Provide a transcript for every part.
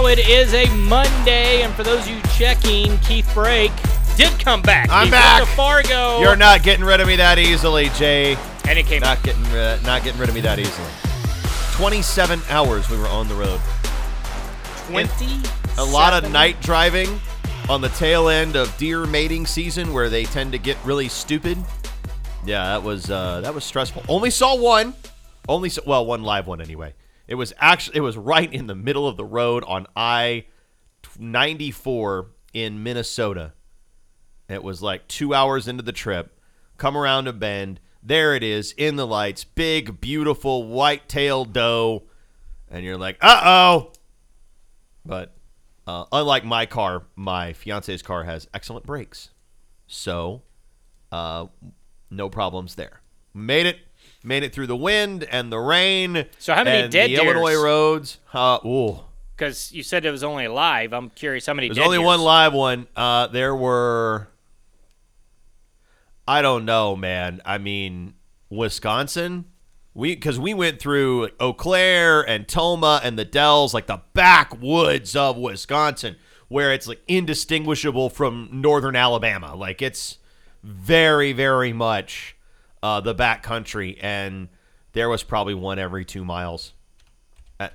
Oh, it is a Monday, and for those of you checking, Keith Brake did come back. I'm back. Fargo. You're not getting rid of me that easily, Jay. and it came Not getting rid, not getting rid of me that easily. 27 hours we were on the road. twenty. A lot of night driving on the tail end of deer mating season, where they tend to get really stupid. Yeah, that was uh, that was stressful. Only saw one. Only saw, well one live one anyway. It was actually it was right in the middle of the road on I 94 in Minnesota. It was like two hours into the trip. Come around a bend. There it is in the lights. Big, beautiful white-tailed doe. And you're like, uh oh. But uh, unlike my car, my fiance's car has excellent brakes. So, uh, no problems there. Made it. Made it through the wind and the rain. So how many dead the deers? Illinois roads. Uh, ooh. Because you said it was only live. I'm curious how many. There's only deers? one live one. Uh, there were, I don't know, man. I mean, Wisconsin. We because we went through Eau Claire and Tomah and the Dells, like the backwoods of Wisconsin, where it's like indistinguishable from northern Alabama. Like it's very, very much uh, the back country, and there was probably one every two miles at,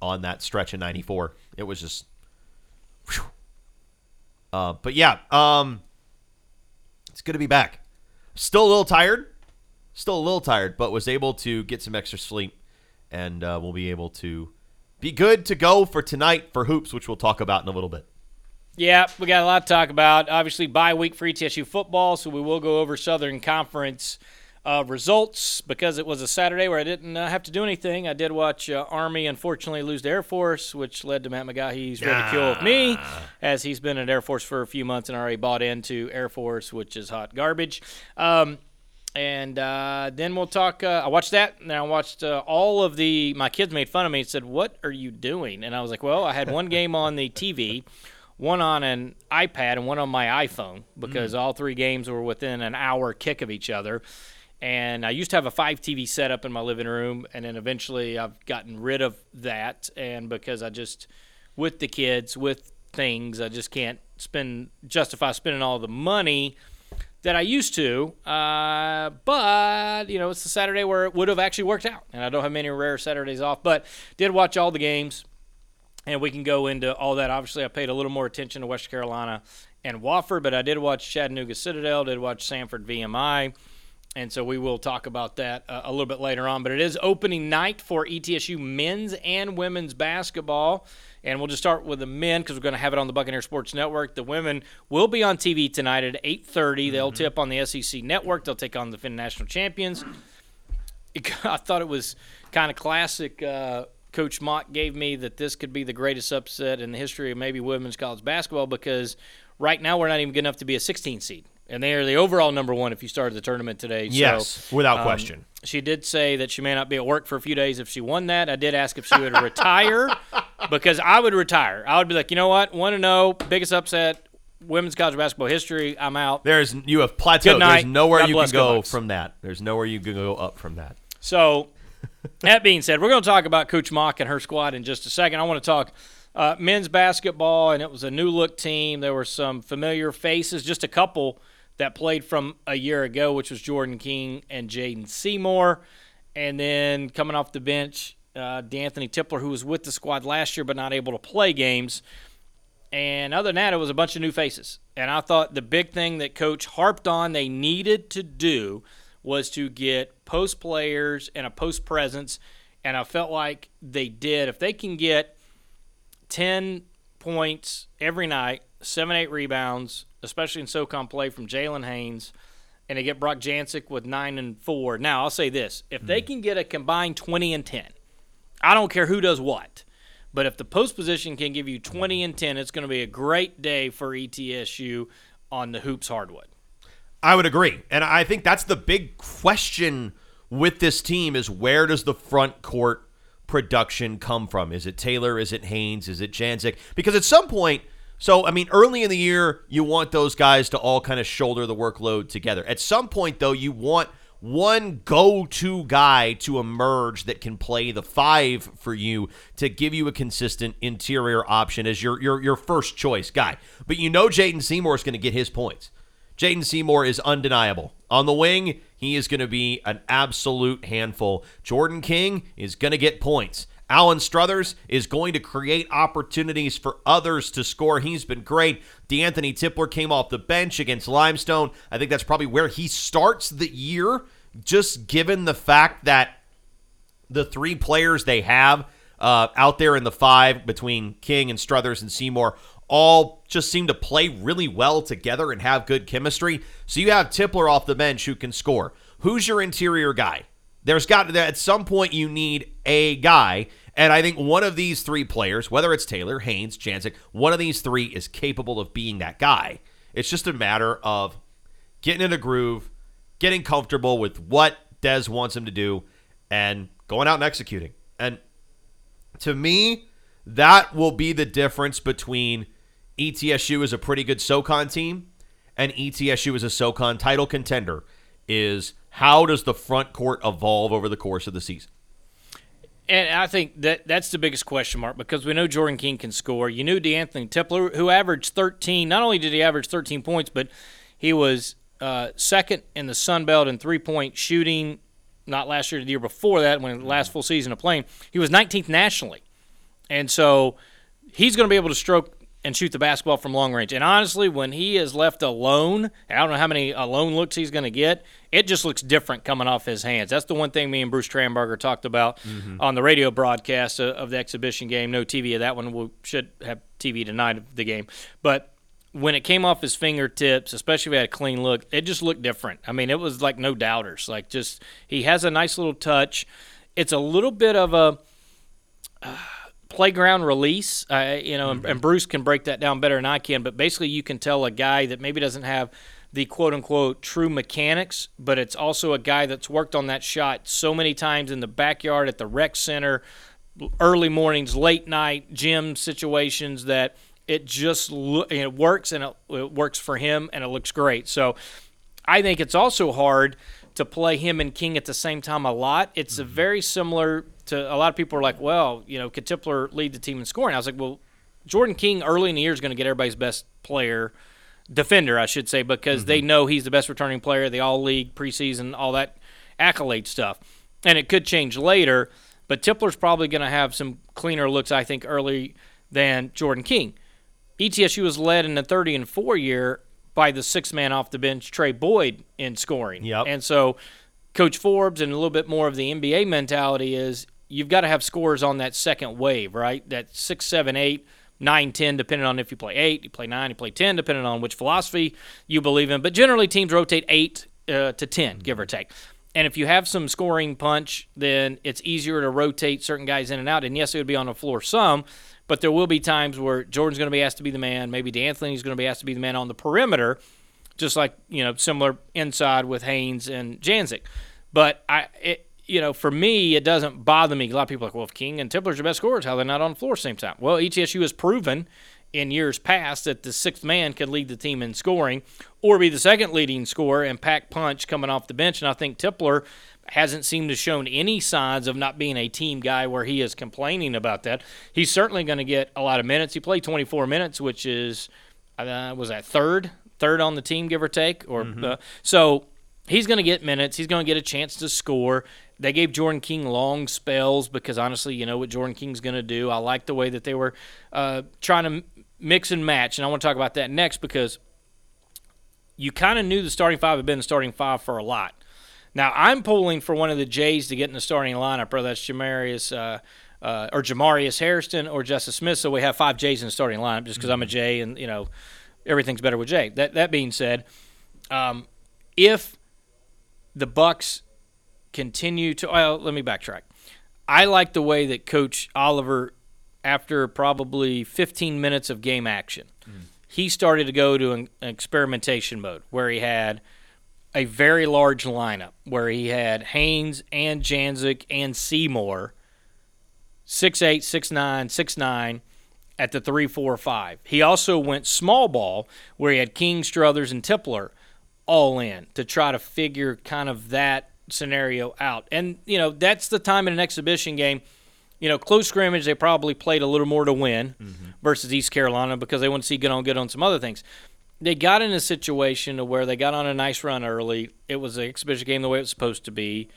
on that stretch of 94. It was just. Uh, but yeah, um, it's good to be back. Still a little tired, still a little tired, but was able to get some extra sleep, and uh, we'll be able to be good to go for tonight for hoops, which we'll talk about in a little bit. Yeah, we got a lot to talk about. Obviously, bye week for ETSU football, so we will go over Southern Conference uh, results because it was a Saturday where I didn't uh, have to do anything. I did watch uh, Army unfortunately lose to Air Force, which led to Matt McGahee's ridicule of me, as he's been at Air Force for a few months and already bought into Air Force, which is hot garbage. Um, and uh, then we'll talk. Uh, I watched that, and I watched uh, all of the. My kids made fun of me and said, "What are you doing?" And I was like, "Well, I had one game on the TV, one on an iPad, and one on my iPhone because all three games were within an hour kick of each other." And I used to have a five TV setup in my living room, and then eventually I've gotten rid of that, and because I just with the kids with things, I just can't spend justify spending all the money that I used to. Uh, but you know, it's the Saturday where it would have actually worked out, and I don't have many rare Saturdays off. But did watch all the games, and we can go into all that. Obviously, I paid a little more attention to West Carolina and Wofford, but I did watch Chattanooga Citadel, did watch Samford VMI. And so we will talk about that uh, a little bit later on. But it is opening night for ETSU men's and women's basketball. And we'll just start with the men because we're going to have it on the Buccaneer Sports Network. The women will be on TV tonight at 8.30. They'll tip on the SEC Network. They'll take on the Finn National Champions. I thought it was kind of classic. Uh, Coach Mott gave me that this could be the greatest upset in the history of maybe women's college basketball because right now we're not even good enough to be a 16 seed. And they are the overall number one if you started the tournament today. Yes, so, without um, question. She did say that she may not be at work for a few days if she won that. I did ask if she would retire because I would retire. I would be like, you know what? Want to know biggest upset women's college basketball history? I'm out. There's you have plateaued. There's nowhere God you can go go from that. There's nowhere you can go up from that. So, that being said, we're going to talk about Coach Mock and her squad in just a second. I want to talk uh, men's basketball, and it was a new look team. There were some familiar faces, just a couple that played from a year ago, which was Jordan King and Jaden Seymour. And then coming off the bench, uh, D'Anthony Tipler, who was with the squad last year but not able to play games. And other than that, it was a bunch of new faces. And I thought the big thing that coach harped on they needed to do was to get post players and a post presence. And I felt like they did. If they can get 10 points every night, seven, eight rebounds, especially in SoCon play from Jalen Haynes, and they get Brock Jancek with nine and four. Now, I'll say this if they hmm. can get a combined 20 and 10, I don't care who does what, But if the post position can give you 20 and 10, it's going to be a great day for ETSU on the hoops hardwood. I would agree. And I think that's the big question with this team is where does the front court production come from? Is it Taylor? Is it Haynes? Is it Jancek? Because at some point, so I mean, early in the year, you want those guys to all kind of shoulder the workload together. At some point, though, you want one go-to guy to emerge that can play the five for you to give you a consistent interior option as your your your first choice guy. But you know Jaden Seymour is going to get his points. Jaden Seymour is undeniable. On the wing, he is going to be an absolute handful. Jordan King is going to get points. Alan Struthers is going to create opportunities for others to score. He's been great. DeAnthony Tipler came off the bench against Limestone. I think that's probably where he starts the year, just given the fact that the three players they have uh, out there in the five between King and Struthers and Seymour all just seem to play really well together and have good chemistry. So you have Tipler off the bench who can score. Who's your interior guy? There's got to, at some point you need a guy, and I think one of these three players, whether it's Taylor, Haynes, Jancek, one of these three is capable of being that guy. It's just a matter of getting in a groove, getting comfortable with what Des wants him to do, and going out and executing. And to me, that will be the difference between ETSU is a pretty good SoCon team, and ETSU is a SoCon title contender. Is how does the front court evolve over the course of the season? And I think that that's the biggest question mark because we know Jordan King can score. You knew DeAnthony Tipler, who averaged 13. Not only did he average 13 points, but he was uh, second in the Sun Belt in three point shooting. Not last year, the year before that, when last full season of playing, he was 19th nationally, and so he's going to be able to stroke and shoot the basketball from long range. And honestly, when he is left alone, I don't know how many alone looks he's going to get. It just looks different coming off his hands. That's the one thing me and Bruce Tramberger talked about mm-hmm. on the radio broadcast of the exhibition game. No TV of that one. We should have TV tonight of the game. But when it came off his fingertips, especially if he had a clean look, it just looked different. I mean, it was like no doubters. Like just he has a nice little touch. It's a little bit of a. Uh, playground release, uh, you know, mm-hmm. and, and, Bruce can break that down better than I can. But basically, you can tell a guy that maybe doesn't have the quote unquote true mechanics, but it's also a guy that's worked on that shot so many times in the backyard, at the rec center, early mornings, late night, gym situations that it just lo- it works and it, it works for him and it looks great. So I think it's also hard to play him and King at the same time a lot. It's a mm-hmm. very similar to a lot of people are like, well, you know, could Tipler lead the team in scoring? I was like, well, Jordan King early in the year is going to get everybody's best player, defender, I should say, because mm-hmm. they know he's the best returning player, the all league preseason, all that accolade stuff. And it could change later, but Tipler's probably going to have some cleaner looks, I think, early than Jordan King. ETSU was led in the 30 and 4 year by the six man off the bench, Trey Boyd, in scoring. Yep. And so Coach Forbes and a little bit more of the NBA mentality is you've got to have scores on that second wave, right? That six, seven, eight, nine, ten, depending on if you play eight, you play nine, you play ten, depending on which philosophy you believe in. But generally, teams rotate eight uh, to 10, give or take. And if you have some scoring punch, then it's easier to rotate certain guys in and out. And yes, it would be on the floor some, but there will be times where Jordan's going to be asked to be the man. Maybe DeAnthony's going to be asked to be the man on the perimeter, just like you know similar inside with Haynes and Jancek. But I, it, you know, for me, it doesn't bother me. A lot of people are like, well, if King and Tipler's your best scorers, how they're not on the floor same time? Well, ETSU has proven in years past that the sixth man could lead the team in scoring or be the second leading scorer and pack punch coming off the bench. And I think Tipler hasn't seemed to shown any signs of not being a team guy where he is complaining about that. He's certainly going to get a lot of minutes. He played 24 minutes, which is uh, was that third third on the team, give or take, or mm-hmm. uh, so he's going to get minutes. He's going to get a chance to score. They gave Jordan King long spells because honestly, you know what Jordan King's going to do. I like the way that they were uh, trying to mix and match, and I want to talk about that next because you kind of knew the starting five had been the starting five for a lot. Now I'm pulling for one of the Jays to get in the starting lineup, whether that's Jamarius uh, uh, or Jamarius Hairston or Justice Smith. So we have five Jays in the starting lineup just because I'm a mm-hmm. Jay and you know everything's better with Jay. That that being said, um, if the Bucks continue to. Well, let me backtrack. I like the way that Coach Oliver after probably 15 minutes of game action, mm-hmm. he started to go to an, experimentation mode where he had a very large lineup where he had Haynes and Jancek and Seymour, six eight, six nine, six nine, at the three, four, five. He also went small ball where he had King, Struthers, and Tipler all in to try to figure kind of that scenario out. And you know that's the time in an exhibition game. You know, close scrimmage they probably played a little more to win mm-hmm. versus East Carolina because they want to see good on good on some other things they got in a situation where they got on a nice run early. It was an exhibition game the way it was supposed to be.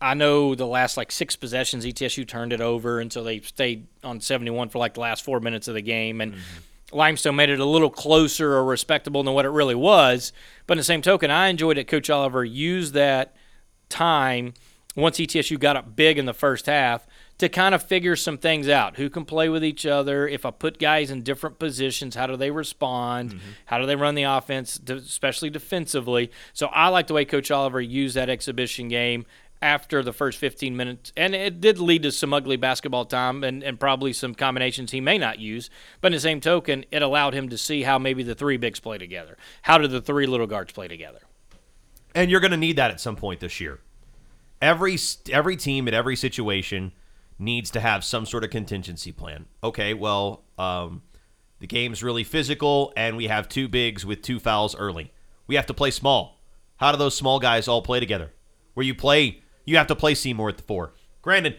I know the last like six possessions, ETSU turned it over until they stayed on 71 for like the last four minutes of the game. And mm-hmm. Limestone made it a little closer or respectable than what it really was. But in the same token, I enjoyed it. Coach Oliver used that time once ETSU got up big in the first half to kind of figure some things out. Who can play with each other? If I put guys in different positions, how do they respond? Mm-hmm. How do they run the offense, especially defensively? So I like the way Coach Oliver used that exhibition game after the first 15 minutes. And it did lead to some ugly basketball time and, and probably some combinations he may not use. But in the same token, it allowed him to see how maybe the three bigs play together. How do the three little guards play together? And you're going to need that at some point this year. Every every team in every situation needs to have some sort of contingency plan. Okay, well, um, the game's really physical, and we have two bigs with two fouls early. We have to play small. How do those small guys all play together? Where you play, you have to play Seymour at the four. Granted,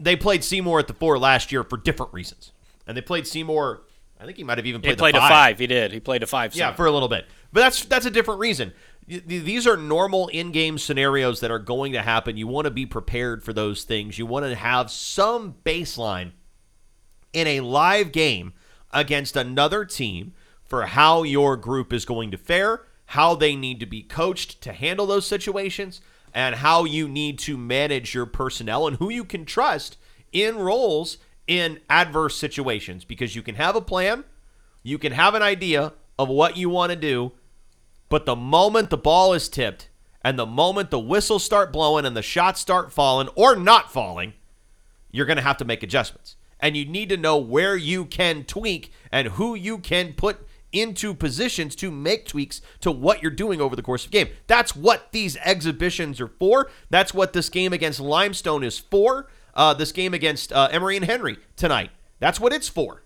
they played Seymour at the four last year for different reasons, and they played Seymour. I think he might have even played. He played, the a five. He did. He played a five. yeah, center. for a little bit. But that's that's a different reason. These are normal in-game scenarios that are going to happen. You want to be prepared for those things. You want to have some baseline in a live game against another team for how your group is going to fare, how they need to be coached to handle those situations, and how you need to manage your personnel and who you can trust in roles in adverse situations because you can have a plan, you can have an idea of what you want to do, but the moment the ball is tipped and the moment the whistles start blowing and the shots start falling or not falling, you're going to have to make adjustments. And you need to know where you can tweak and who you can put into positions to make tweaks to what you're doing over the course of the game. That's what these exhibitions are for. That's what this game against Limestone is for. Uh, this game against uh, Emory and Henry tonight. That's what it's for.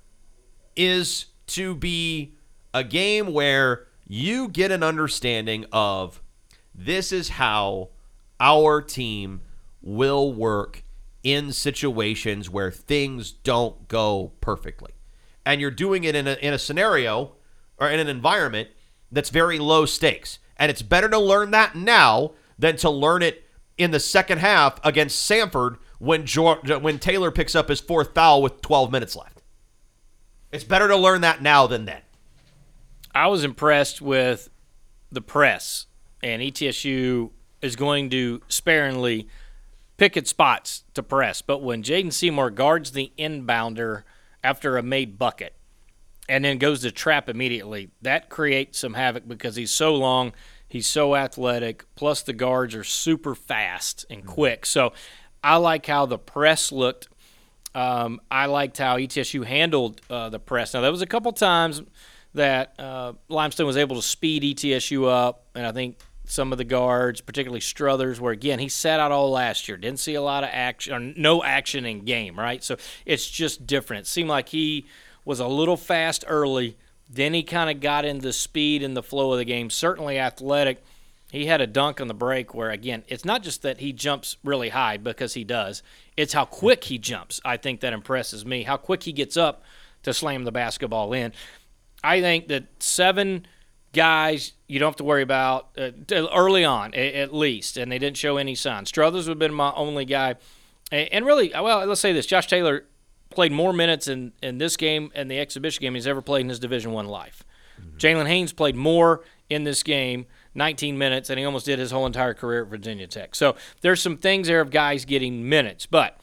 Is to be a game where you get an understanding of this is how our team will work in situations where things don't go perfectly. And you're doing it in a, in a scenario or in an environment that's very low stakes. And it's better to learn that now than to learn it in the second half against Samford when George, when Taylor picks up his fourth foul with 12 minutes left. It's better to learn that now than then. I was impressed with the press, and ETSU is going to sparingly pick its spots to press. But when Jaden Seymour guards the inbounder after a made bucket and then goes to trap immediately, that creates some havoc because he's so long, he's so athletic, plus the guards are super fast and quick. So I like how the press looked. Um, I liked how ETSU handled uh, the press. Now, there was a couple times that uh, Limestone was able to speed ETSU up, and I think some of the guards, particularly Struthers, where again he sat out all last year, didn't see a lot of action, or no action in game, right? So it's just different. It seemed like he was a little fast early, then he kind of got into the speed and the flow of the game. Certainly athletic. He had a dunk on the break where, again, it's not just that he jumps really high because he does, it's how quick he jumps. I think that impresses me. How quick he gets up to slam the basketball in. I think that seven guys you don't have to worry about uh, early on, a- at least, and they didn't show any signs. Struthers would have been my only guy. A- And really, well, let's say this Josh Taylor played more minutes in, in this game and the exhibition game he's ever played in his Division One life. Jalen Haynes played more in this game, 19 minutes, and he almost did his whole entire career at Virginia Tech. So there's some things there of guys getting minutes, but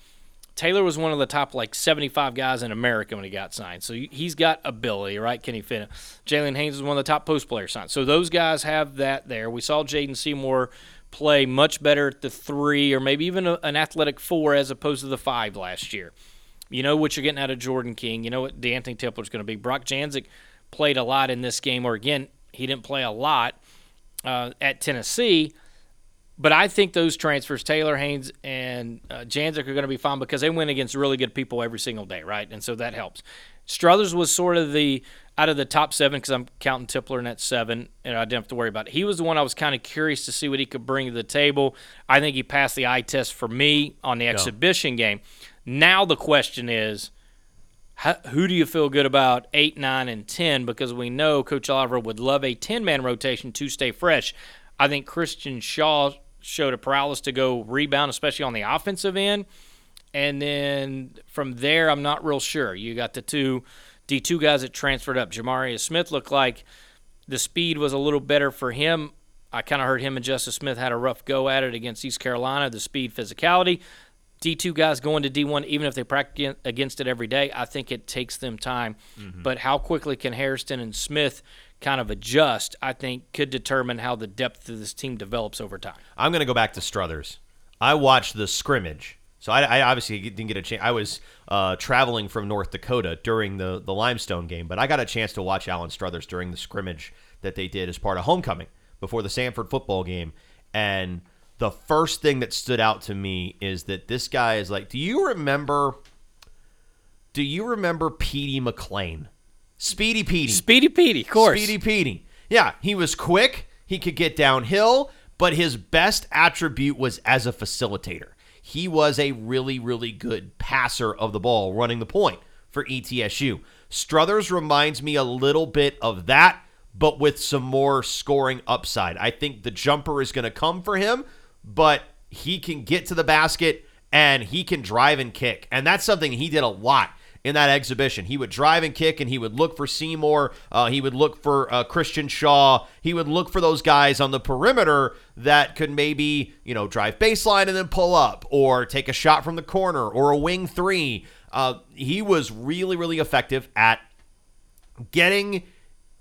Taylor was one of the top like 75 guys in America when he got signed. So he's got ability, right? Kenny Finn. Jalen Haynes is one of the top post players signed. So those guys have that there. We saw Jaden Seymour play much better at the three or maybe even a, an athletic four as opposed to the five last year. You know what you're getting out of Jordan King. You know what D'Anthony Tipler's going to be. Brock Jancek played a lot in this game, or again, he didn't play a lot uh, at Tennessee. But I think those transfers, Taylor Haynes and uh, Jancek, are going to be fine because they win against really good people every single day, right? And so that helps. Struthers was sort of the out of the top seven because I'm counting Tipler in that seven, and I didn't have to worry about it. He was the one I was kind of curious to see what he could bring to the table. I think he passed the eye test for me on the exhibition game. Now the question is, how, who do you feel good about eight, nine, and ten? Because we know Coach Oliver would love a ten-man rotation to stay fresh. I think Christian Shaw showed a prowess to go rebound, especially on the offensive end. And then from there, I'm not real sure. You got the two D2 guys that transferred up. Jamarius Smith looked like the speed was a little better for him. I kind of heard him and Justice Smith had a rough go at it against East Carolina, the speed, physicality. D2 guys going to D1, even if they practice against it every day, I think it takes them time. Mm-hmm. But how quickly can Hairston and Smith kind of adjust, I think, could determine how the depth of this team develops over time. I'm going to go back to Struthers. I watched the scrimmage. So I, I obviously didn't get a chance. I was uh, traveling from North Dakota during the, the Limestone game, but I got a chance to watch Alan Struthers during the scrimmage that they did as part of homecoming before the Samford football game. And the first thing that stood out to me is that this guy is like, do you remember? Do you remember Petey McLean? Speedy Petey. Speedy Petey, of course. Speedy Petey. Yeah, he was quick. He could get downhill, but his best attribute was as a facilitator. He was a really, really good passer of the ball, running the point for ETSU. Struthers reminds me a little bit of that, but with some more scoring upside. I think the jumper is going to come for him, but he can get to the basket and he can drive and kick. And that's something he did a lot in that exhibition. He would drive and kick, and he would look for Seymour. Uh, he would look for uh, Christian Shaw. He would look for those guys on the perimeter that could maybe, you know, drive baseline and then pull up, or take a shot from the corner, or a wing three. Uh, he was really, really effective at getting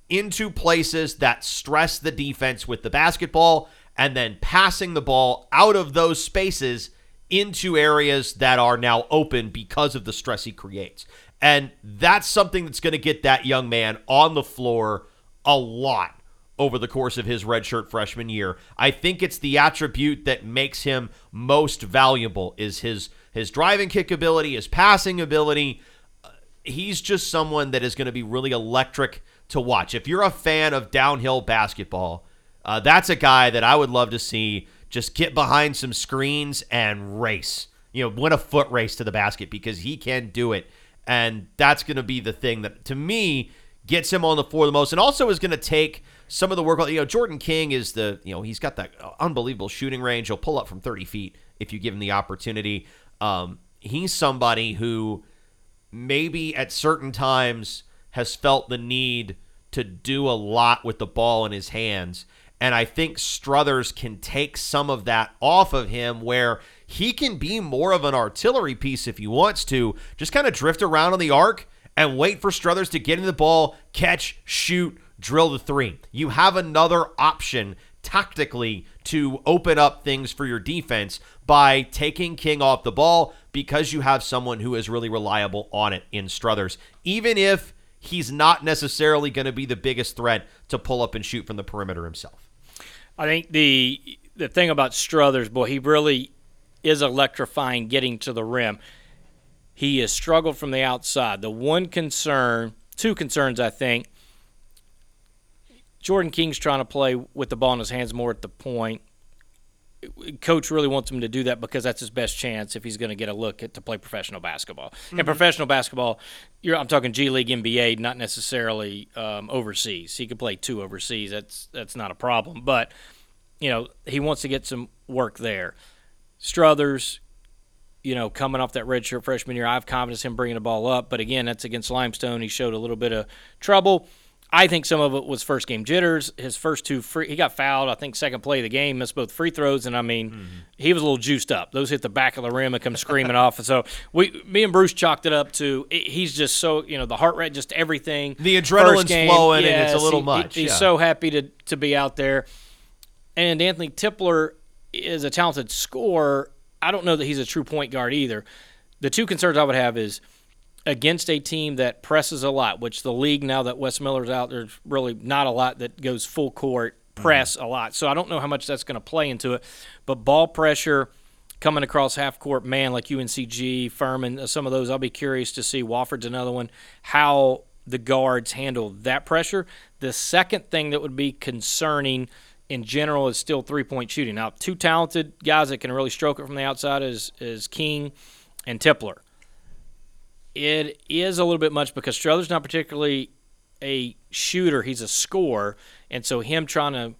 into places that stress the defense with the basketball and then passing the ball out of those spaces into areas that are now open because of the stress he creates. And that's something that's going to get that young man on the floor a lot over the course of his redshirt freshman year. I think it's the attribute that makes him most valuable is his his driving kick ability, his passing ability. He's just someone that is going to be really electric to watch. If you're a fan of downhill basketball, uh, that's a guy that I would love to see just get behind some screens and race. You know, win a foot race to the basket because he can do it. And that's going to be the thing that, to me, gets him on the floor the most and also is going to take some of the work. You know, Jordan King is the, you know, he's got that unbelievable shooting range. He'll pull up from 30 feet if you give him the opportunity. Um, he's somebody who maybe at certain times has felt the need to do a lot with the ball in his hands. And I think Struthers can take some of that off of him where he can be more of an artillery piece if he wants to, just kind of drift around on the arc and wait for Struthers to get in the ball, catch, shoot, drill the three. You have another option tactically to open up things for your defense by taking King off the ball because you have someone who is really reliable on it in Struthers. Even if he's not necessarily going to be the biggest threat to pull up and shoot from the perimeter himself. I think the the thing about Struthers, boy, he really is electrifying getting to the rim. He has struggled from the outside. The one concern, two concerns, I think. Jordan King's trying to play with the ball in his hands more at the point. Coach really wants him to do that because that's his best chance if he's going to get a look at to play professional basketball. Mm-hmm. And professional basketball, I'm talking G League, NBA, not necessarily um, overseas. He could play two overseas. That's that's not a problem. But you know he wants to get some work there. Struthers, you know, coming off that redshirt freshman year, I have confidence in him bringing the ball up. But again, that's against Limestone. He showed a little bit of trouble. I think some of it was first game jitters. His first two free, he got fouled. I think second play of the game, missed both free throws, and I mean, mm-hmm. he was a little juiced up. Those hit the back of the rim and come screaming off. And so we, me and Bruce chalked it up to he's just so you know the heart rate, just everything. The adrenaline's game, flowing, yes, and it's a little he, much. He, he's yeah. so happy to to be out there. And Anthony Tipler is a talented scorer. I don't know that he's a true point guard either. The two concerns I would have is against a team that presses a lot, which the league now that Wes Miller's out, there's really not a lot that goes full court press a lot. So I don't know how much that's going to play into it. But ball pressure coming across half court, man, like UNCG, Furman, uh, some of those, I'll be curious to see. Wofford's another one. How the guards handle that pressure. The second thing that would be concerning in general is still three point shooting. Now, two talented guys that can really stroke it from the outside is is King and Tipler. It is a little bit much because Strother's not particularly a shooter; he's a scorer, and so him trying to.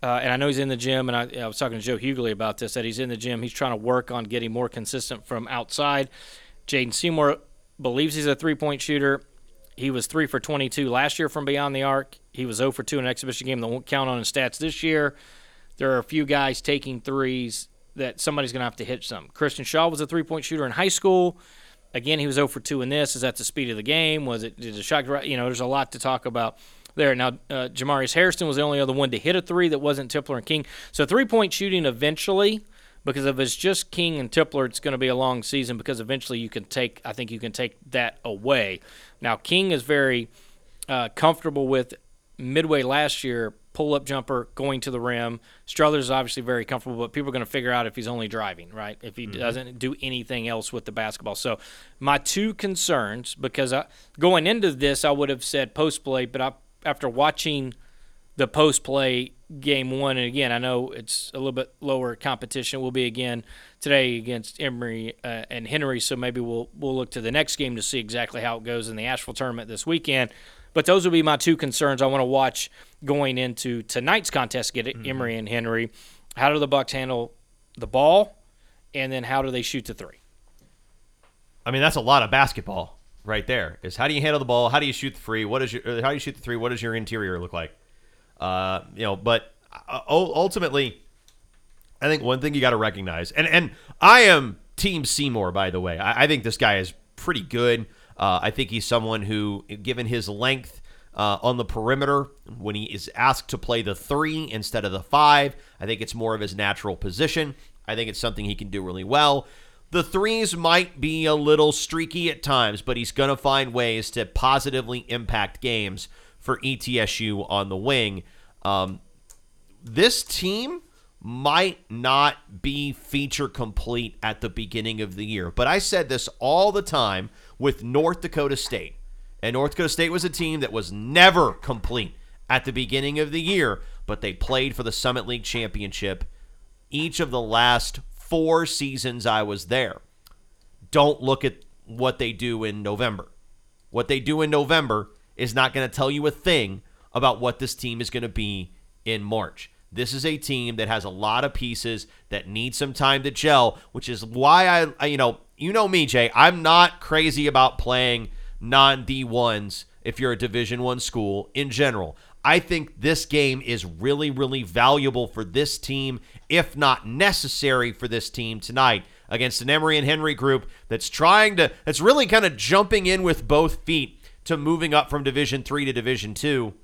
Uh, and I know he's in the gym, and I, I was talking to Joe Hughley about this. That he's in the gym, he's trying to work on getting more consistent from outside. Jaden Seymour believes he's a three-point shooter. He was three for 22 last year from beyond the arc. He was 0 for 2 in an exhibition game that won't count on his stats this year. There are a few guys taking threes that somebody's going to have to hit some. Christian Shaw was a three point shooter in high school. Again, he was 0 for 2 in this. Is that the speed of the game? Was it did shot? You know, there's a lot to talk about there. Now, uh, Jamarius Hairston was the only other one to hit a three that wasn't Tipler and King. So three point shooting eventually because if it's just King and Tipler, it's going to be a long season because eventually you can take, I think you can take that away. Now, King is very uh, comfortable with midway last year pull up jumper going to the rim. Struthers is obviously very comfortable, but people are going to figure out if he's only driving, right? If he mm-hmm. doesn't do anything else with the basketball. So, my two concerns, because I, going into this, I would have said post play, but I, after watching the post play game one. And again, I know it's a little bit lower competition. We'll be again today against Emory uh, and Henry. So maybe we'll we'll look to the next game to see exactly how it goes in the Asheville tournament this weekend. But those would be my two concerns I want to watch going into tonight's contest. Get it, mm-hmm. Emory and Henry. How do the Bucks handle the ball, and then how do they shoot the three? I mean, that's a lot of basketball right there. Is how do you handle the ball? How do you shoot the three? What is your how do you shoot the three? What does your interior look like? Uh, you know, but uh, ultimately, I think one thing you got to recognize, and and I am Team Seymour, by the way. I, I think this guy is pretty good. Uh, I think he's someone who, given his length uh, on the perimeter, when he is asked to play the three instead of the five, I think it's more of his natural position. I think it's something he can do really well. The threes might be a little streaky at times, but he's going to find ways to positively impact games for ETSU on the wing. Um, this team might not be feature complete at the beginning of the year, but I said this all the time with North Dakota State. And North Dakota State was a team that was never complete at the beginning of the year, but they played for the Summit League Championship each of the last four seasons I was there. Don't look at what they do in November. What they do in November is not going to tell you a thing about what this team is going to be in March. This is a team that has a lot of pieces that need some time to gel, which is why I, I you know, you know me, Jay. I'm not crazy about playing non D1s if you're a Division 1 school in general. I think this game is really really valuable for this team, if not necessary for this team tonight against an Emory and Henry group that's trying to that's really kind of jumping in with both feet to moving up from Division Three to Division Two.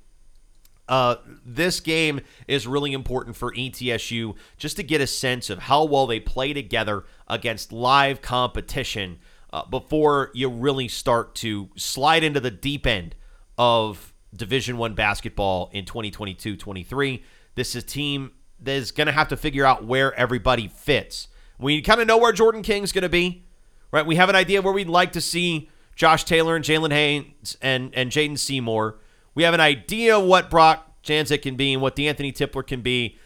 Uh, this game is really important for ETSU just to get a sense of how well they play together against live competition uh, before you really start to slide into the deep end of Division One basketball in 2022-23. This is a team that is going to have to figure out where everybody fits. We kind of know where Jordan King's going to be, right? We have an idea where we'd like to see Josh Taylor and Jalen Haynes and, and Jaden Seymour. We have an idea what Brock Jancek can be and what D'Anthony Tipler can be.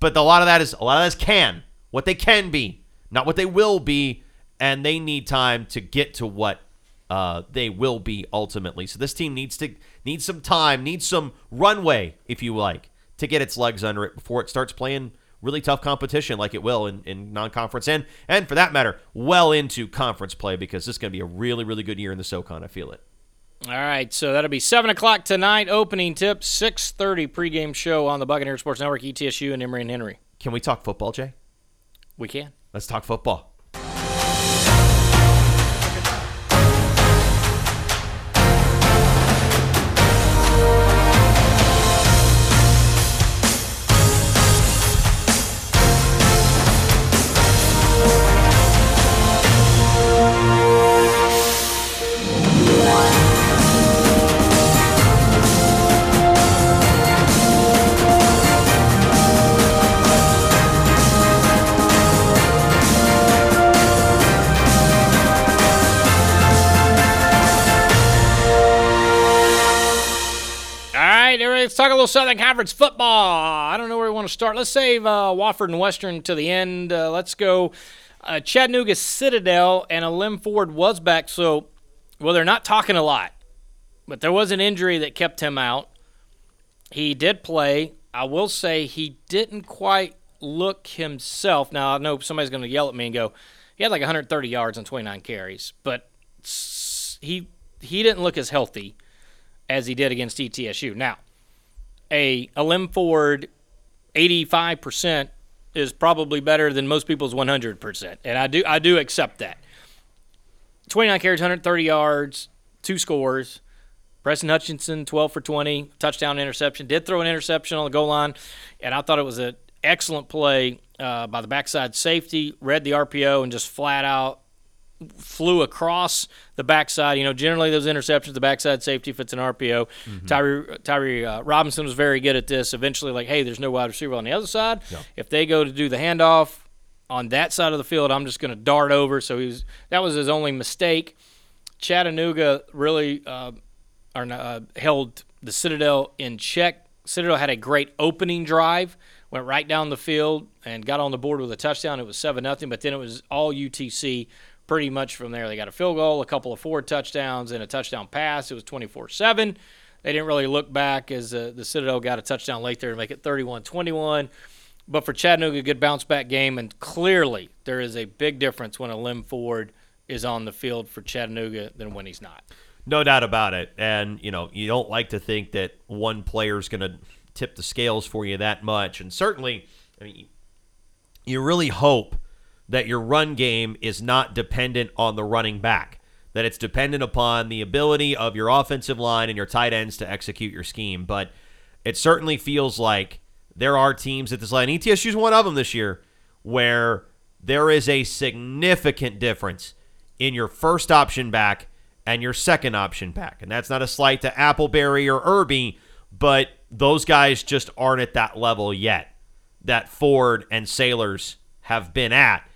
But a lot of that is a lot of that is can. What they can be, not what they will be. And they need time to get to what uh, they will be ultimately. So this team needs to needs some time, needs some runway, if you like, to get its legs under it before it starts playing really tough competition like it will in, in non-conference and and for that matter well into conference play because this is going to be a really really good year in the SoCon. I feel it. All right, so that'll be seven o'clock tonight. Opening tip, six thirty pregame show on the Buccaneer Sports Network, ETSU and Emory and Henry. Can we talk football, Jay? We can. Let's talk football. A Southern Conference football. I don't know where we want to start. Let's save uh, Wofford and Western to the end. Uh, let's go uh, Chattanooga Citadel and Ailym Ford was back. So, well, they're not talking a lot, but there was an injury that kept him out. He did play. I will say he didn't quite look himself. Now, I know somebody's going to yell at me and go, he had like 130 yards and 29 carries, but he he didn't look as healthy as he did against ETSU. Now, a Ailym Ford 85% is probably better than most people's 100%, and I do I do accept that. 29 carries, 130 yards, two scores. Preston Hutchinson, 12 for 20, touchdown interception. Did throw an interception on the goal line, and I thought it was an excellent play uh, by the backside safety. Read the RPO and just flat out flew across the backside. You know, generally those interceptions, the backside safety, if it's an RPO. Mm-hmm. Tyree, Tyree uh, Robinson was very good at this. Eventually, like, hey, there's no wide receiver on the other side. Yeah. If they go to do the handoff on that side of the field, I'm just going to dart over. So he was, that was his only mistake. Chattanooga really uh, are, uh, held the Citadel in check. Citadel had a great opening drive, went right down the field and got on the board with a touchdown. It was seven nothing, but then it was all UTC pretty much from there. They got a field goal, a couple of forward touchdowns, and a touchdown pass. It was 24 7. They didn't really look back as uh, the Citadel got a touchdown late there to make it 31 21. But for Chattanooga, a good bounce back game. And clearly, there is a big difference when Ailym Ford is on the field for Chattanooga than when he's not. No doubt about it. And, you know, you don't like to think that one player is going to tip the scales for you that much. And certainly, I mean, you really hope that your run game is not dependent on the running back, that it's dependent upon the ability of your offensive line and your tight ends to execute your scheme. But it certainly feels like there are teams at this line. ETSU is one of them this year where there is a significant difference in your first option back and your second option back. And that's not a slight to Appleberry or Irby, but those guys just aren't at that level yet that Ford and Saylors have been at.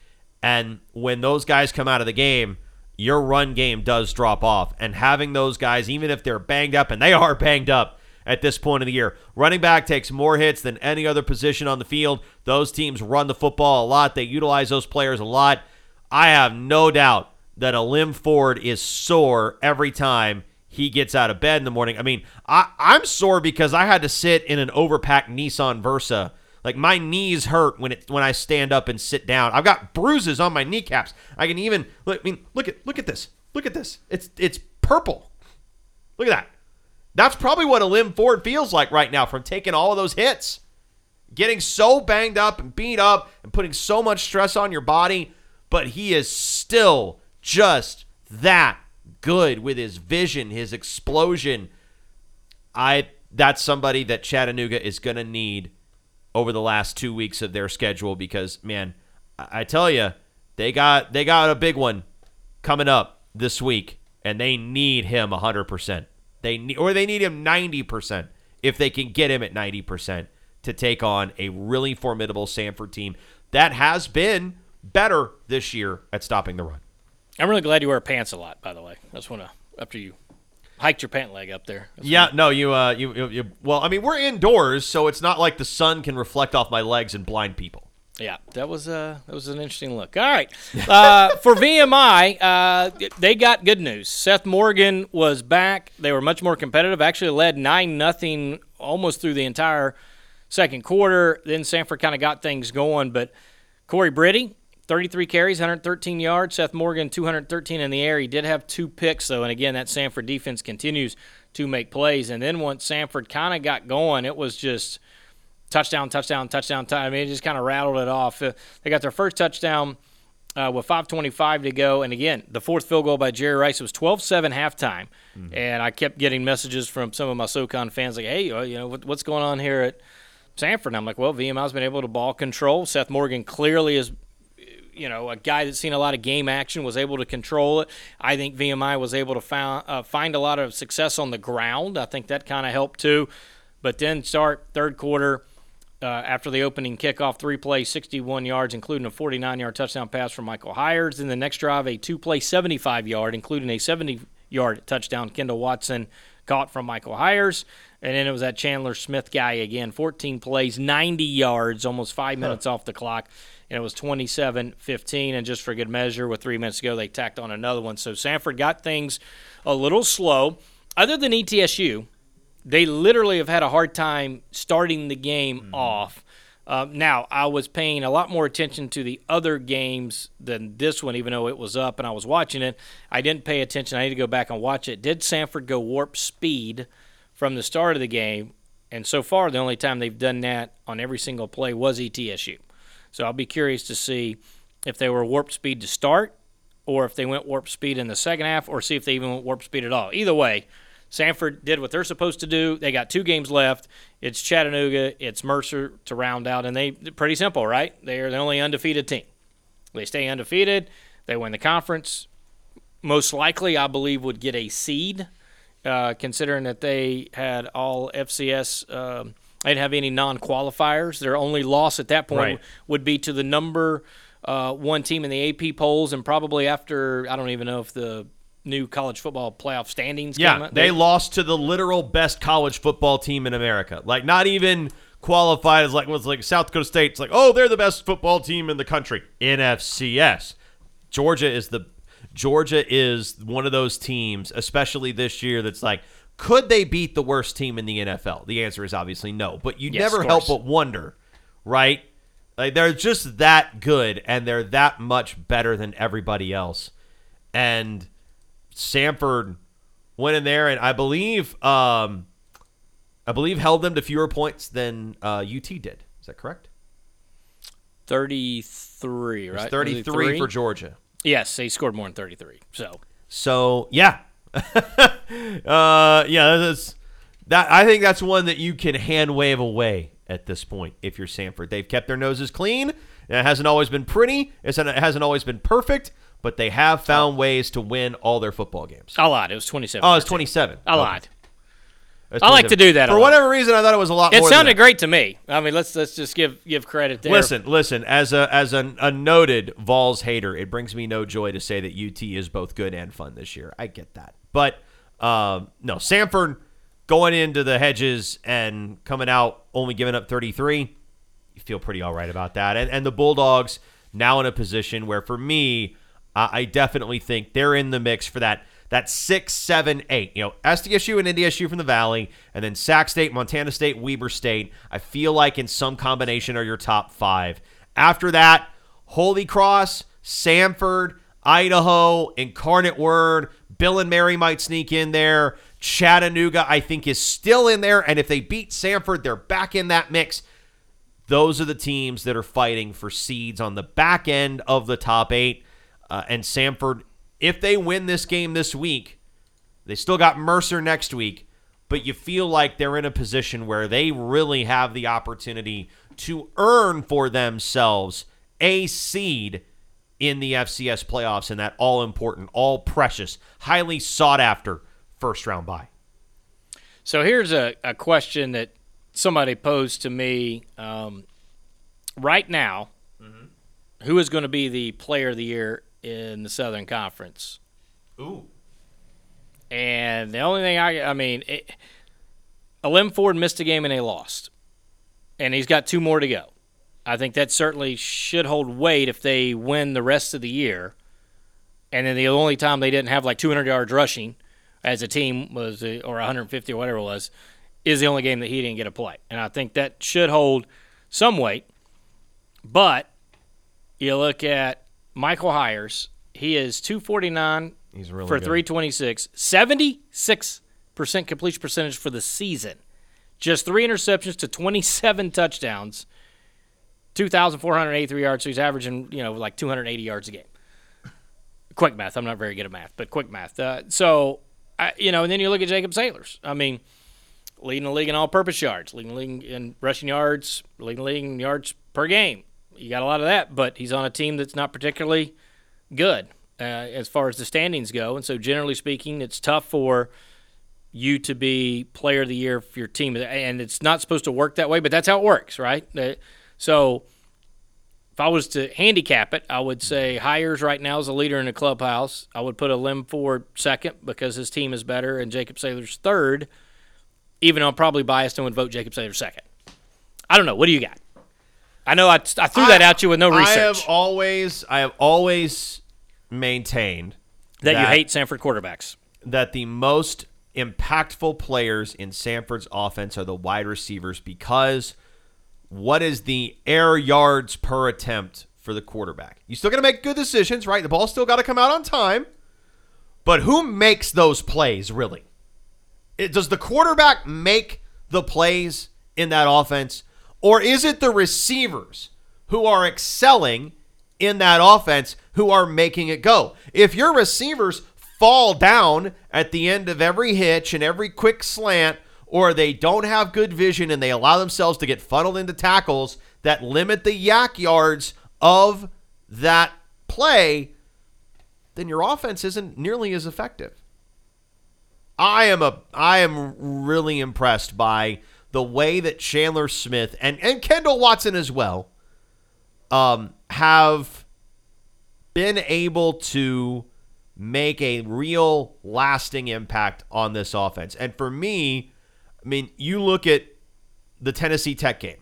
And when those guys come out of the game, your run game does drop off. And having those guys, even if they're banged up, and they are banged up at this point of the year, running back takes more hits than any other position on the field. Those teams run the football a lot, they utilize those players a lot. I have no doubt that Ailym Ford is sore every time he gets out of bed in the morning. I mean, I, I'm sore because I had to sit in an overpacked Nissan Versa like my knees hurt when it when I stand up and sit down. I've got bruises on my kneecaps. I can even look. I mean, look at look at this. Look at this. It's it's purple. Look at that. That's probably what Ailym Ford feels like right now from taking all of those hits. Getting so banged up and beat up and putting so much stress on your body, but he is still just that good with his vision, his explosion. I that's somebody that Chattanooga is going to need over the last two weeks of their schedule because man, I tell you, they got they got a big one coming up this week, and they need him hundred percent. They need or they need him ninety percent if they can get him at ninety percent to take on a really formidable Samford team that has been better this year at stopping the run. I'm really glad you wear pants a lot, by the way. I just want to after you hiked your pant leg up there. That's yeah, no, you, uh, you, you, you, well, I mean, we're indoors, so it's not like the sun can reflect off my legs and blind people. Yeah, that was uh, that was an interesting look. All right, uh, for VMI, uh, they got good news. Seth Morgan was back. They were much more competitive. Actually, led nine nothing almost through the entire second quarter. Then Samford kind of got things going, but Korey Bridy 33 carries, 113 yards. Seth Morgan, 213 in the air. He did have two picks, though. And again, that Samford defense continues to make plays. And then once Samford kind of got going, it was just touchdown, touchdown, touchdown. I mean, it just kind of rattled it off. Uh, they got their first touchdown uh, with 5.25 to go. And again, the fourth field goal by Jerry Rice was 12 7 halftime. Mm-hmm. And I kept getting messages from some of my SoCon fans like, hey, uh, you know, what, what's going on here at Samford. I'm like, well, VMI's been able to ball control. Seth Morgan clearly is you know, a guy that's seen a lot of game action was able to control it. I think VMI was able to found, uh, find a lot of success on the ground. I think that kind of helped too. But then start third quarter uh, after the opening kickoff, three plays, 61 yards, including a 49 yard touchdown pass from Michael Hiers. In the next drive, a two play, 75 yard, including a 70 yard touchdown. Kendall Watson caught from Michael Hiers. And then it was that Chandler Smith guy again, 14 plays, 90 yards, almost five minutes off the clock. And it was 27 15. And just for good measure, with three minutes to go, they tacked on another one. So Samford got things a little slow. Other than ETSU, they literally have had a hard time starting the game off. Um, now, I was paying a lot more attention to the other games than this one, even though it was up and I was watching it. I didn't pay attention. I need to go back and watch it. Did Samford go warp speed from the start of the game? And so far, the only time they've done that on every single play was ETSU. So I'll be curious to see if they were warp speed to start or if they went warp speed in the second half or see if they even went warp speed at all. Either way, Samford did what they're supposed to do. They got two games left. It's Chattanooga, it's Mercer to round out, and they pretty simple, right? They're the only undefeated team. They stay undefeated. They win the conference. Most likely, I believe, would get a seed, uh, considering that they had all FCS. Um, they didn't have any non-qualifiers. Their only loss at that point Right. would be to the number uh, one team in the AP polls, and probably after I don't even know if the new college football playoff standings. came Yeah, out. they lost to the literal best college football team in America. Like not even qualified as like was like South Dakota State. It's like, oh, they're the best football team in the country. NFCS. Georgia is the Georgia is one of those teams, especially this year, that's like, could they beat the worst team in the NFL? The answer is obviously no. But you Yes, never help but wonder, right? Like they're just that good and they're that much better than everybody else. And Samford went in there and I believe um I believe held them to fewer points than uh, UT did. Is that correct? 33, right? It's Was it 33 for Georgia. Yes, they scored more than 33. So So yeah, uh, yeah, that's that. I think that's one that you can hand wave away at this point if you're Samford. They've kept their noses clean. It hasn't always been pretty. It's, it hasn't always been perfect, but they have found ways to win all their football games. A lot. It was 27. Oh, it's 27. I Okay. I like to do that a For lot. whatever reason, I thought it was a lot It sounded great to me. I mean, let's let's just give give credit there. Listen, listen. As a as a, a noted Vols hater, it brings me no joy to say that UT is both good and fun this year. I get that, but um, no, Samford going into the hedges and coming out only giving up 33. You feel pretty all right about that, and and the Bulldogs now in a position where, for me, I I definitely think they're in the mix for that. That six, seven, eight. You know, SDSU and NDSU from the Valley, and then Sac State, Montana State, Weber State. I feel like in some combination are your top five. After that, Holy Cross, Samford, Idaho, Incarnate Word, Bill and Mary might sneak in there. Chattanooga, I think, is still in there. And if they beat Samford, they're back in that mix. Those are the teams that are fighting for seeds on the back end of the top eight. Uh, and Samford, if they win this game this week, they still got Mercer next week, but you feel like they're in a position where they really have the opportunity to earn for themselves a seed in the FCS playoffs and that all important, all precious, highly sought after first round bye. So here's a, a question that somebody posed to me um, right now. Who is going to be the player of the year in the Southern Conference? Ooh. And the only thing I, I mean, it, Ailym Ford missed a game and they lost, and he's got two more to go. I think that certainly should hold weight if they win the rest of the year. And then the only time they didn't have like 200 yards rushing as a team was, or 150 or whatever it was, is the only game that he didn't get a play. And I think that should hold some weight. But you look at Michael Hiers, he is 249 He's really for good. 326, 76% completion percentage for the season. Just three interceptions to 27 touchdowns, 2,483 yards. So he's averaging, you know, like 280 yards a game. Quick math. I'm not very good at math, but quick math. Uh, so, I, you know, and then you look at Jacob Saylors. I mean, leading the league in all-purpose yards, leading the league in rushing yards, leading the league in yards per game. You got a lot of that, but he's on a team that's not particularly good uh, as far as the standings go. And so, generally speaking, it's tough for you to be player of the year for your team. And it's not supposed to work that way, but that's how it works, right? So, if I was to handicap it, I would say Hiers right now is a leader in the clubhouse. I would put Ailym Ford second because his team is better, and Jacob Saylors third. Even though I'm probably biased and would vote Jacob Saylor second. I don't know. What do you got? I know I, I threw that at you with no research. I have always, I have always maintained that, you hate Samford quarterbacks. that the most impactful players in Samford's offense are the wide receivers because what is the air yards per attempt for the quarterback? You still got to make good decisions, right? The ball's still got to come out on time. But who makes those plays really? It, does the quarterback make the plays in that offense or is it the receivers who are excelling in that offense who are making it go? If your receivers fall down at the end of every hitch and every quick slant, or they don't have good vision and they allow themselves to get funneled into tackles that limit the YAC yards of that play, then your offense isn't nearly as effective. I am a I am really impressed by the way that Chandler Smith and, and Kendall Watson as well um, have been able to make a real lasting impact on this offense. And for me, I mean, you look at the Tennessee Tech game,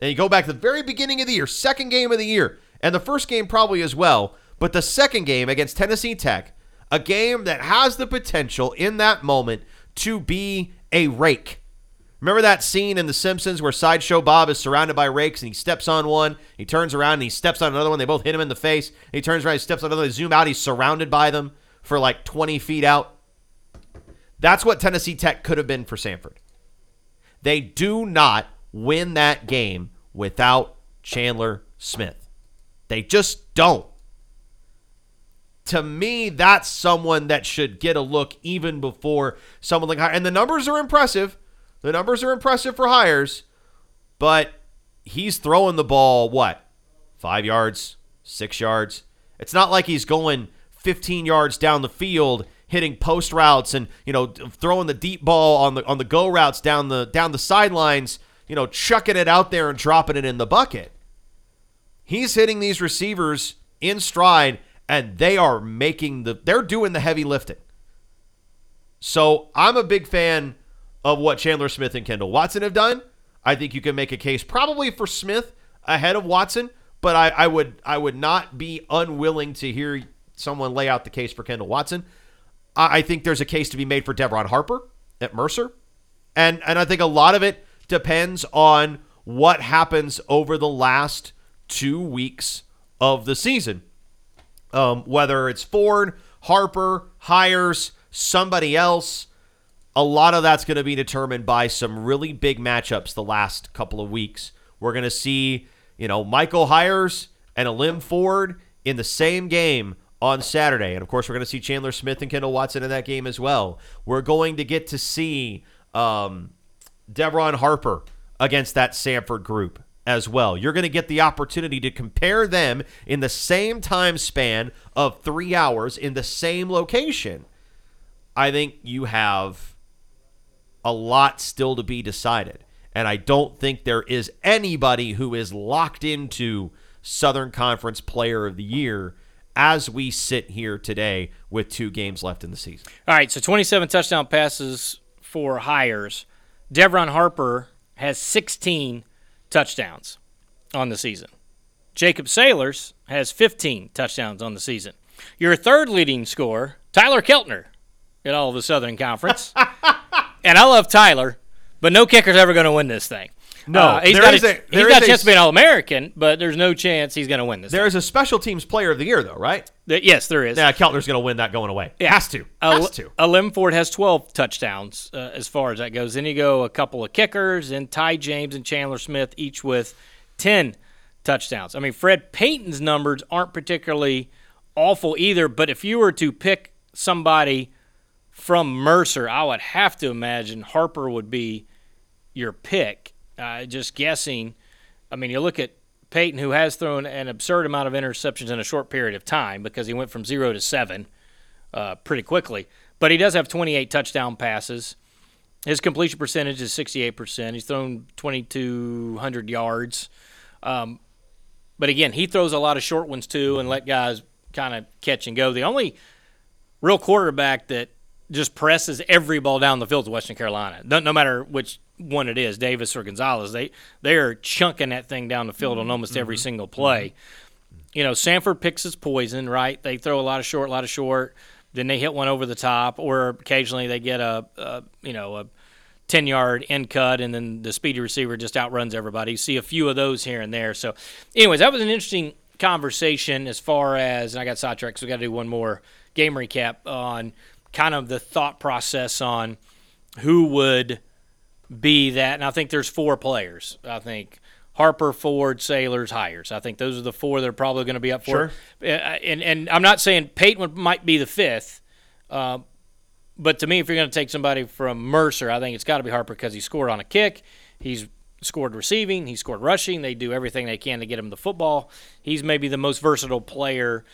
and you go back to the very beginning of the year, second game of the year, and the first game probably as well, but the second game against Tennessee Tech, a game that has the potential in that moment to be a rake. Remember that scene in The Simpsons where Sideshow Bob is surrounded by rakes and he steps on one, he turns around and he steps on another one. They both hit him in the face. He turns around, he steps on another. They zoom out, he's surrounded by them for like 20 feet out. That's what Tennessee Tech could have been for Samford. They do not win that game without Chandler Smith. They just don't. To me, that's someone that should get a look even before someone like and the numbers are impressive. The numbers are impressive for Hiers, but he's throwing the ball what? 5 yards, 6 yards. It's not like he's going 15 yards down the field hitting post routes and, you know, throwing the deep ball on the on the go routes down the down the sidelines, you know, chucking it out there and dropping it in the bucket. He's hitting these receivers in stride and they are making the they're doing the heavy lifting. So, I'm a big fan of what Chandler Smith and Kendall Watson have done. I think you can make a case probably for Smith ahead of Watson, but I, I would I would not be unwilling to hear someone lay out the case for Kendall Watson. I, think there's a case to be made for Devron Harper at Mercer. And and I think a lot of it depends on what happens over the last two weeks of the season. Um, whether it's Ford, Harper, Hiers somebody else, a lot of that's going to be determined by some really big matchups the last couple of weeks. We're going to see, you know, Michael Hiers and Ailym Ford in the same game on Saturday. And of course, we're going to see Chandler Smith and Kendall Watson in that game as well. We're going to get to see um, Devron Harper against that Samford group as well. You're going to get the opportunity to compare them in the same time span of three hours in the same location. I think you have a lot still to be decided. And I don't think there is anybody who is locked into Southern Conference Player of the Year as we sit here today with two games left in the season. All right, so 27 touchdown passes for Hiers. Devron Harper has 16 touchdowns on the season. Jacob Saylors has 15 touchdowns on the season. Your third leading scorer, Tyler Keltner, in all of the Southern Conference. and I love Tyler, but no kicker's ever going to win this thing. No, Uh, he's got a, a- he's got a chance to be an All American, but there's no chance he's going to win this. There is a special teams player of the year, though, right? thing. yes, there is. Yeah, Keltner's going to win that going away. Yeah. Has to. A, Has to. Ailym Ford has 12 touchdowns uh, as far as that goes. Then you go a couple of kickers, and Ty James and Chandler Smith each with 10 touchdowns. I mean, Fred Payton's numbers aren't particularly awful either, but if you were to pick somebody from Mercer, I would have to imagine Harper would be your pick. Uh, just guessing. I mean, you look at Payton, who has thrown an absurd amount of interceptions in a short period of time because he went from zero to seven uh, pretty quickly. But he does have 28 touchdown passes. His completion percentage is 68%. He's thrown 2,200 yards. Um, but again, he throws a lot of short ones too, and let guys kind of catch and go. The only real quarterback that just presses every ball down the field to Western Carolina. No, no, matter which one it is, Davis or Gonzalez, they they are chunking that thing down the field on mm-hmm. almost every mm-hmm. single play. Mm-hmm. You know, Samford picks his poison, right? They throw a lot of short, a lot of short. Then they hit one over the top, or occasionally they get a, a you know a ten yard end cut, and then the speedy receiver just outruns everybody. You see a few of those here and there. So, anyways, that was an interesting conversation as far as and I got sidetracked, so we got to do one more game recap on kind of the thought process on who would be that. And I think there's four players. I think Harper, Ford, Saylors, Hiers. I think those are the four that are probably going to be up for. Sure. And and I'm not saying Payton might be the fifth, uh, but to me, if you're going to take somebody from Mercer, I think it's got to be Harper because he scored on a kick. He's scored receiving. He scored rushing. They do everything they can to get him the football. He's maybe the most versatile player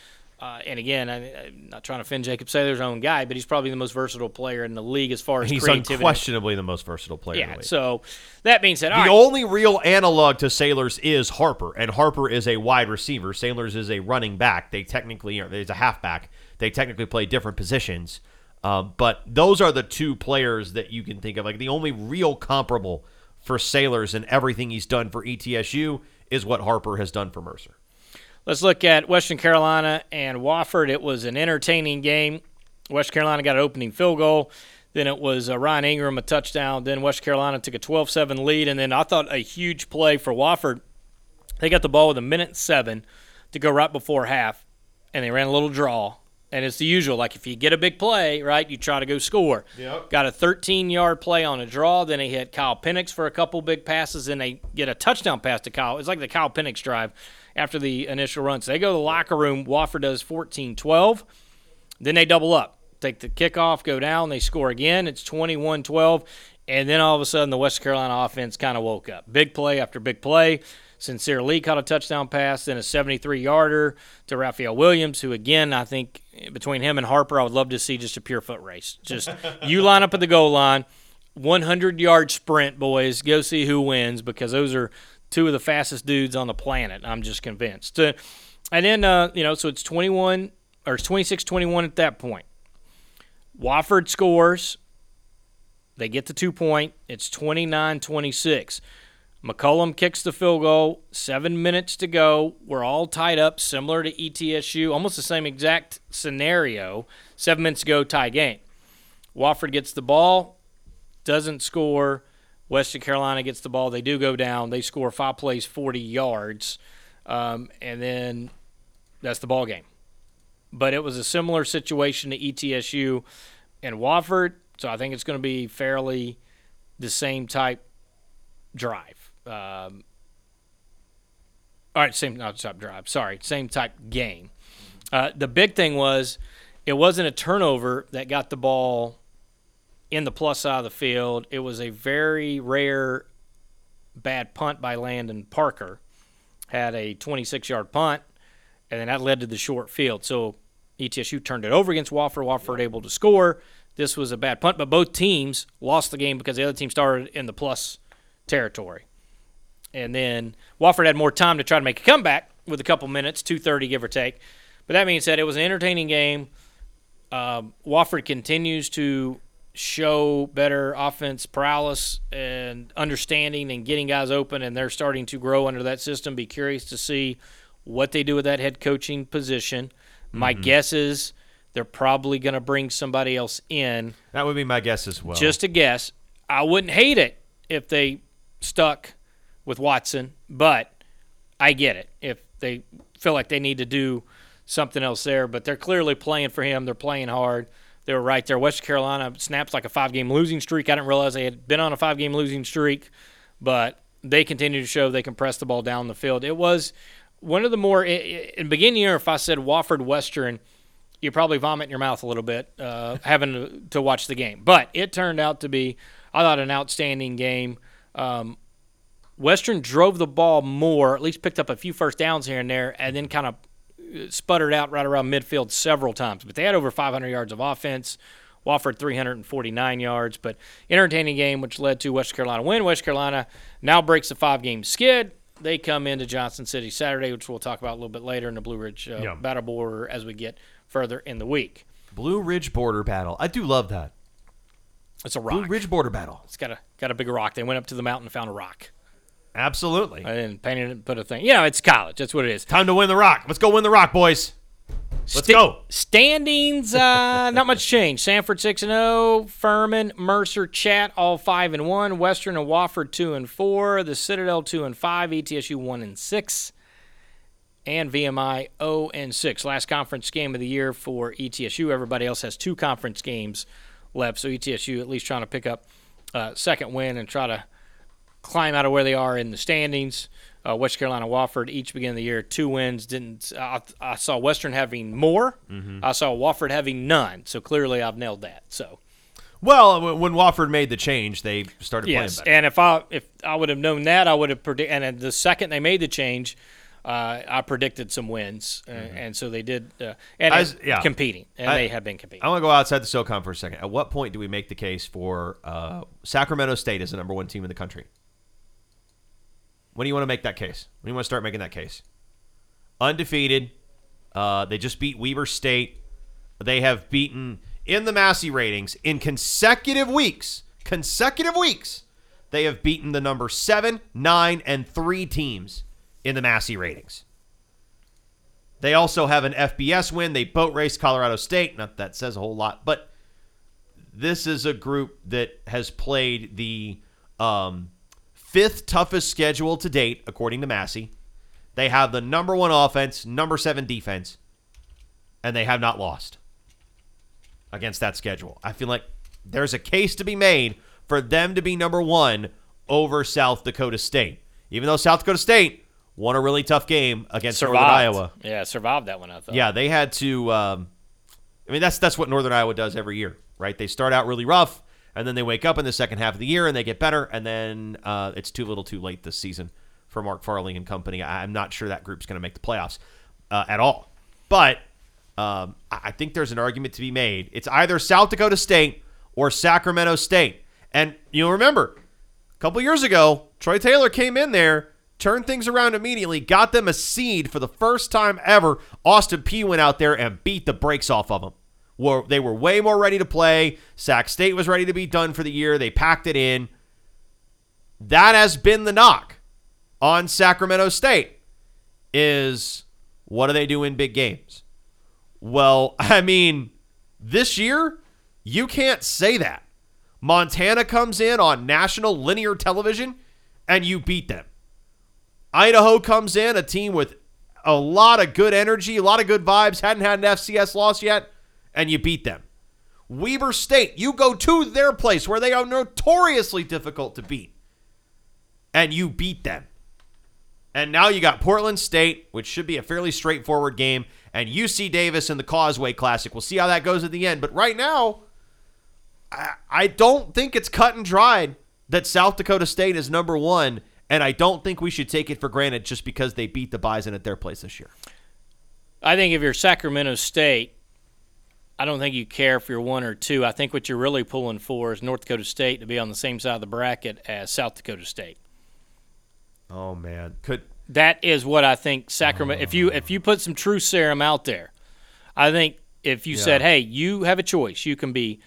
uh, and again, I, am not trying to offend Jacob Saylor's own guy, but he's probably the most versatile player in the league as far as he's creativity. unquestionably the most versatile player. Yeah. So that being said, the right. only real analog to Saylors is Harper, and Harper is a wide receiver. Saylors is a running back. They technically are. There's a halfback. They technically play different positions. Um, but those are the two players that you can think of. Like the only real comparable for Saylors and everything he's done for ETSU is what Harper has done for Mercer. Let's look at Western Carolina and Wofford. It was an entertaining game. West Carolina got an opening field goal. Then it was uh, Ryan Ingram a touchdown. Then West Carolina took a 12-7 lead, and then I thought a huge play for Wofford. They got the ball with a minute seven to go right before half, and they ran a little draw. And it's the usual, like if you get a big play, right, you try to go score. Yep. Got a 13-yard play on a draw. Then they hit Kyle Penix for a couple big passes, and they get a touchdown pass to Kyle. It's like the Kyle Penix drive after the initial run. So they go to the locker room. Wofford does 14 12. Then they double up. Take the kickoff, go down, they score again. It's 21 12. And then all of a sudden, the West Carolina offense kind of woke up. Big play after big play. Sincere Lee caught a touchdown pass, then a 73 yarder to Raphael Williams, who, again, I think between him and Harper, I would love to see just a pure foot race. Just you line up at the goal line, 100 yard sprint, boys. Go see who wins because those are two of the fastest dudes on the planet. I'm just convinced. Uh, and then, uh, you know, so it's 21 or it's 26 21 at that point. Wofford scores. They get the two point. It's 29 26. McCollum kicks the field goal. Seven minutes to go. We're all tied up, similar to ETSU, almost the same exact scenario. Seven minutes to go, tie game. Wofford gets the ball, doesn't score. Western Carolina gets the ball. They do go down. They score five plays, 40 yards, um, and then that's the ball game. But it was a similar situation to ETSU and Wofford, so I think it's going to be fairly the same type drive. Um, all right, same not type drive. Sorry, same type game. Uh, the big thing was it wasn't a turnover that got the ball in the plus side of the field. It was a very rare bad punt by Landon Parker. Had a 26 yard punt, and then that led to the short field. So ETSU turned it over against Wofford. Wofford able to score. This was a bad punt, but both teams lost the game because the other team started in the plus territory. And then Wofford had more time to try to make a comeback with a couple minutes, 2:30 give or take. But that being said, it was an entertaining game. Um, Wofford continues to show better offense prowess and understanding and getting guys open, and they're starting to grow under that system. Be curious to see what they do with that head coaching position. My mm-hmm. guess is they're probably going to bring somebody else in. That would be my guess as well. Just a guess. I wouldn't hate it if they stuck with Watson, but I get it if they feel like they need to do something else there. But they're clearly playing for him. They're playing hard they were right there. West Carolina snaps like a five game losing streak. I didn't realize they had been on a five game losing streak, but they continue to show they can press the ball down the field. It was one of the more, in beginning year, if I said Wofford Western, you probably vomit in your mouth a little bit uh, having to, watch the game. But it turned out to be, I thought, an outstanding game. Um, Western drove the ball more, at least picked up a few first downs here and there, and then kind of sputtered out right around midfield several times, but they had over 500 yards of offense. Wofford 349 yards, but entertaining game which led to West Carolina win. West Carolina now breaks the five game skid. they come into Johnson City Saturday, which we'll talk about a little bit later in the Blue Ridge uh, Yeah. Battle Border as we get further in the week. Blue Ridge Border Battle. I do love that. It's a rock. Blue. Ridge Border Battle. It's got a got a big rock. They went up to the mountain and found a rock. Absolutely. I didn't paint it and put a thing. You know, it's college. That's what it is. Time to win the rock. Let's go win the rock, boys. Let's Sta- go. Standings, uh, not much change. Samford six and zero. Furman, Mercer, Chat all five and one. Western and Wofford two and four. The Citadel two and five. ETSU one and six. And VMI 0 and 6. Last conference game of the year for ETSU. Everybody else has two conference games left. So ETSU at least trying to pick up uh, second win and try to climb out of where they are in the standings. Uh, West Carolina, Wofford each beginning of the year two wins. Didn't I, I saw Western having more. I saw Wofford having none. So clearly I've nailed that. So Well, when Wofford made the change, they started yes, playing better. and if I if I would have known that, I would have predicted. And the second they made the change, uh, I predicted some wins, uh, and so they did. Uh, and As- it- yeah. competing, and I- they have been competing. I want to go outside the SoCon for a second. At what point do we make the case for uh, Sacramento State as the number one team in the country? When do you want to make that case? When do you want to start making that case? Undefeated. Uh, they just beat Weber State. They have beaten in the Massey ratings in consecutive weeks. Consecutive weeks. They have beaten the number seven, nine, and three teams in the Massey ratings. They also have an FBS win. They boat race Colorado State. Not that says a whole lot, but this is a group that has played the um, fifth toughest schedule to date, according to Massey. They have the number one offense, number seven defense, and they have not lost against that schedule. I feel like there's a case to be made for them to be number one over South Dakota State. Even though South Dakota State won a really tough game against Northern. Iowa. Yeah, survived that one. I thought. Yeah, they had to. Um, I mean, that's that's what Northern Iowa does every year, right? They start out really rough, and then they wake up in the second half of the year and they get better, and then uh, it's too little, too late this season for Mark Farley and company. I- I'm not sure that group's going to make the playoffs uh, at all, but um, I think there's an argument to be made. It's either South Dakota State or Sacramento State, and you'll remember a couple years ago, Troy Taylor came in there, turned things around immediately, got them a seed for the first time ever. Austin Peay went out there and beat the brakes off of them. Were they were way more ready to play. Sac State was ready to be done for the year. They packed it in. That has been the knock on Sacramento State is what do they do in big games? Well, I mean, this year you can't say that. Montana comes in on national linear television and you beat them. Idaho comes in, a team with a lot of good energy, a lot of good vibes, hadn't had an FCS loss yet, and you beat them. Weber State, you go to their place where they are notoriously difficult to beat, and you beat them. And now you got Portland State, which should be a fairly straightforward game, and UC Davis in the Causeway Classic. We'll see how that goes at the end. But right now, I, I don't think it's cut and dried that South Dakota State is number one, and I don't think we should take it for granted just because they beat the Bison at their place this year. I think if you're Sacramento State, I don't think you care if you're one or two. I think what you're really pulling for is North Dakota State to be on the same side of the bracket as South Dakota State. Oh man, could That is what I think Sacramento. If you if you put some truth serum out there, I think if you said, "Hey, you have a choice. You can be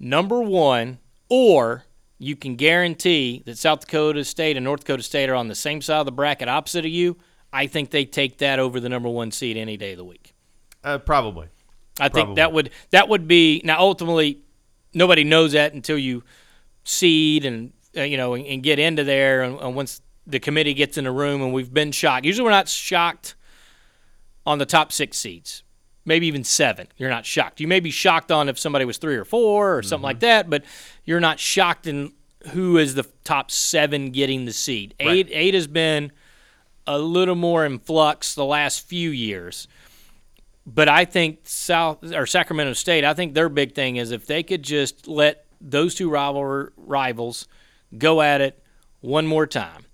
number one, or you can guarantee that South Dakota State and North Dakota State are on the same side of the bracket, opposite of you." I think they take that over the number one seed any day of the week. uh, probably. I think that would that would be now ultimately nobody knows that until you seed and uh, you know and, and get into there and, and once the committee gets in the room and we've been shocked. Usually we're not shocked on the top six seeds, maybe even seven. You're not shocked. You may be shocked on if somebody was three or four or something like that, but you're not shocked in who is the top seven getting the seed. Eight eight has been a little more in flux the last few years. But I think South or Sacramento State, I think their big thing is if they could just let those two rival rivals go at it one more time,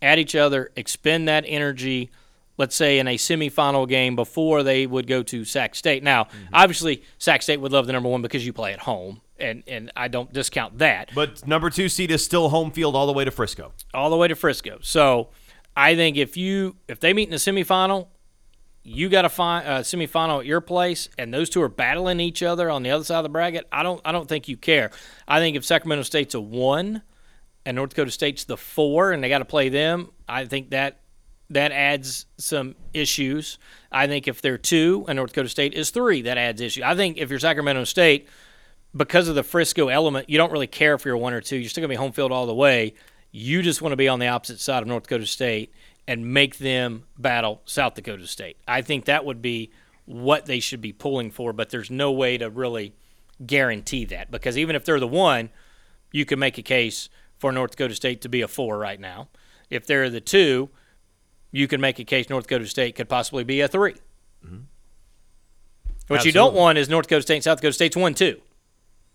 at each other, expend that energy. Let's say in a semifinal game before they would go to Sac State. Now, mm-hmm. obviously, Sac State would love the number one because you play at home, and and I don't discount that But number two seed is still home field all the way to Frisco. all the way to Frisco. So I think if you if they meet in the semifinal, you got to find a semifinal at your place, and those two are battling each other on the other side of the bracket. I don't I don't think you care. I think if Sacramento State's a one, and North Dakota State's the four, and they got to play them, I think that that adds some issues. I think if they're two and North Dakota State is three, that adds issues. I think if you're Sacramento State, because of the Frisco element, you don't really care if you're one or two. You're still gonna be home field all the way. You just want to be on the opposite side of North Dakota State and make them battle South Dakota State. I think that would be what they should be pulling for, but there's no way to really guarantee that because even if they're the one, you can make a case for North Dakota State to be a four right now. If they're the two, you can make a case North Dakota State could possibly be a 3 Mm-hmm. What you don't want is North Dakota State and South Dakota State's one two.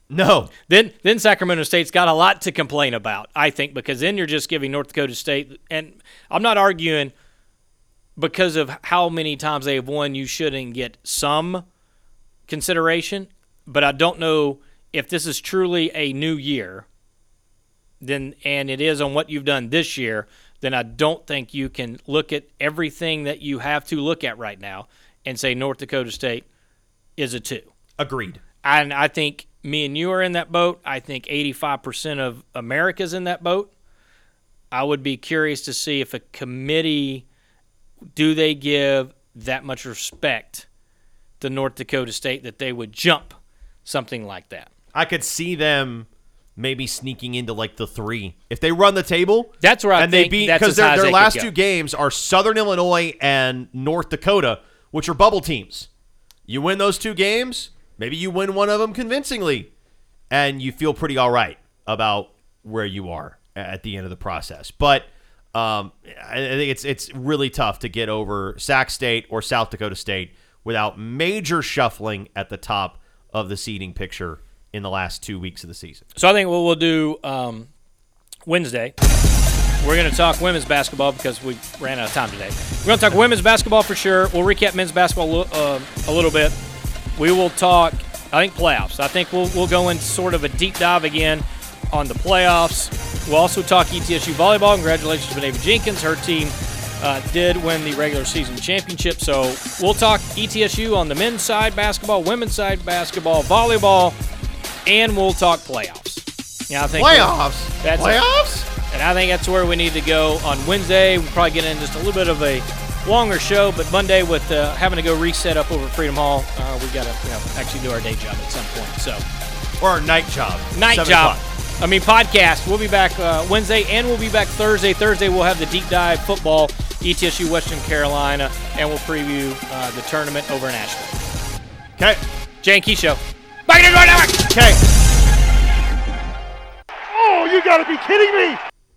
No. Then then Sacramento State's got a lot to complain about, I think, because then you're just giving North Dakota State and I'm not arguing because of how many times they have won, you shouldn't get some consideration. But I don't know if this is truly a new year, then and it is on what you've done this year, then I don't think you can look at everything that you have to look at right now and say North Dakota State is a two. Agreed. And I think me and you are in that boat. I think 85% of America's in that boat. I would be curious to see if a committee do they give that much respect to North Dakota State that they would jump something like that. I could see them maybe sneaking into like the three if they run the table. That's where I and think they beat because their, their last two games are Southern Illinois and North Dakota, which are bubble teams. You win those two games, maybe you win one of them convincingly, and you feel pretty all right about where you are at the end of the process. But um, I think it's it's really tough to get over Sac State or South Dakota State without major shuffling at the top of the seeding picture in the last two weeks of the season. So I think what we'll do um, Wednesday, we're going to talk women's basketball because we ran out of time today. We're going to talk women's basketball for sure. We'll recap men's basketball uh, a little bit. We will talk, I think, playoffs. I think we'll, we'll go into sort of a deep dive again on the playoffs. We'll also talk ETSU volleyball. Congratulations to Navy Jenkins. Her team uh, did win the regular season championship. So we'll talk ETSU on the men's side basketball, women's side basketball, volleyball, and we'll talk playoffs. Yeah, I think Playoffs. That's it. playoffs. and I think that's where we need to go on Wednesday. We'll probably get in just a little bit of a longer show, but Monday with uh, having to go reset up over Freedom Hall, uh, we got to you know, actually do our day job at some point. So Or our night job. night job. o'clock. I mean podcast. We'll be back uh, Wednesday and we'll be back Thursday. Thursday we'll have the deep dive football, ETSU Western Carolina, and we'll preview uh, the tournament over in Asheville. Okay. Jay and Key Show. Back in the network. Okay. Oh, you gotta be kidding me!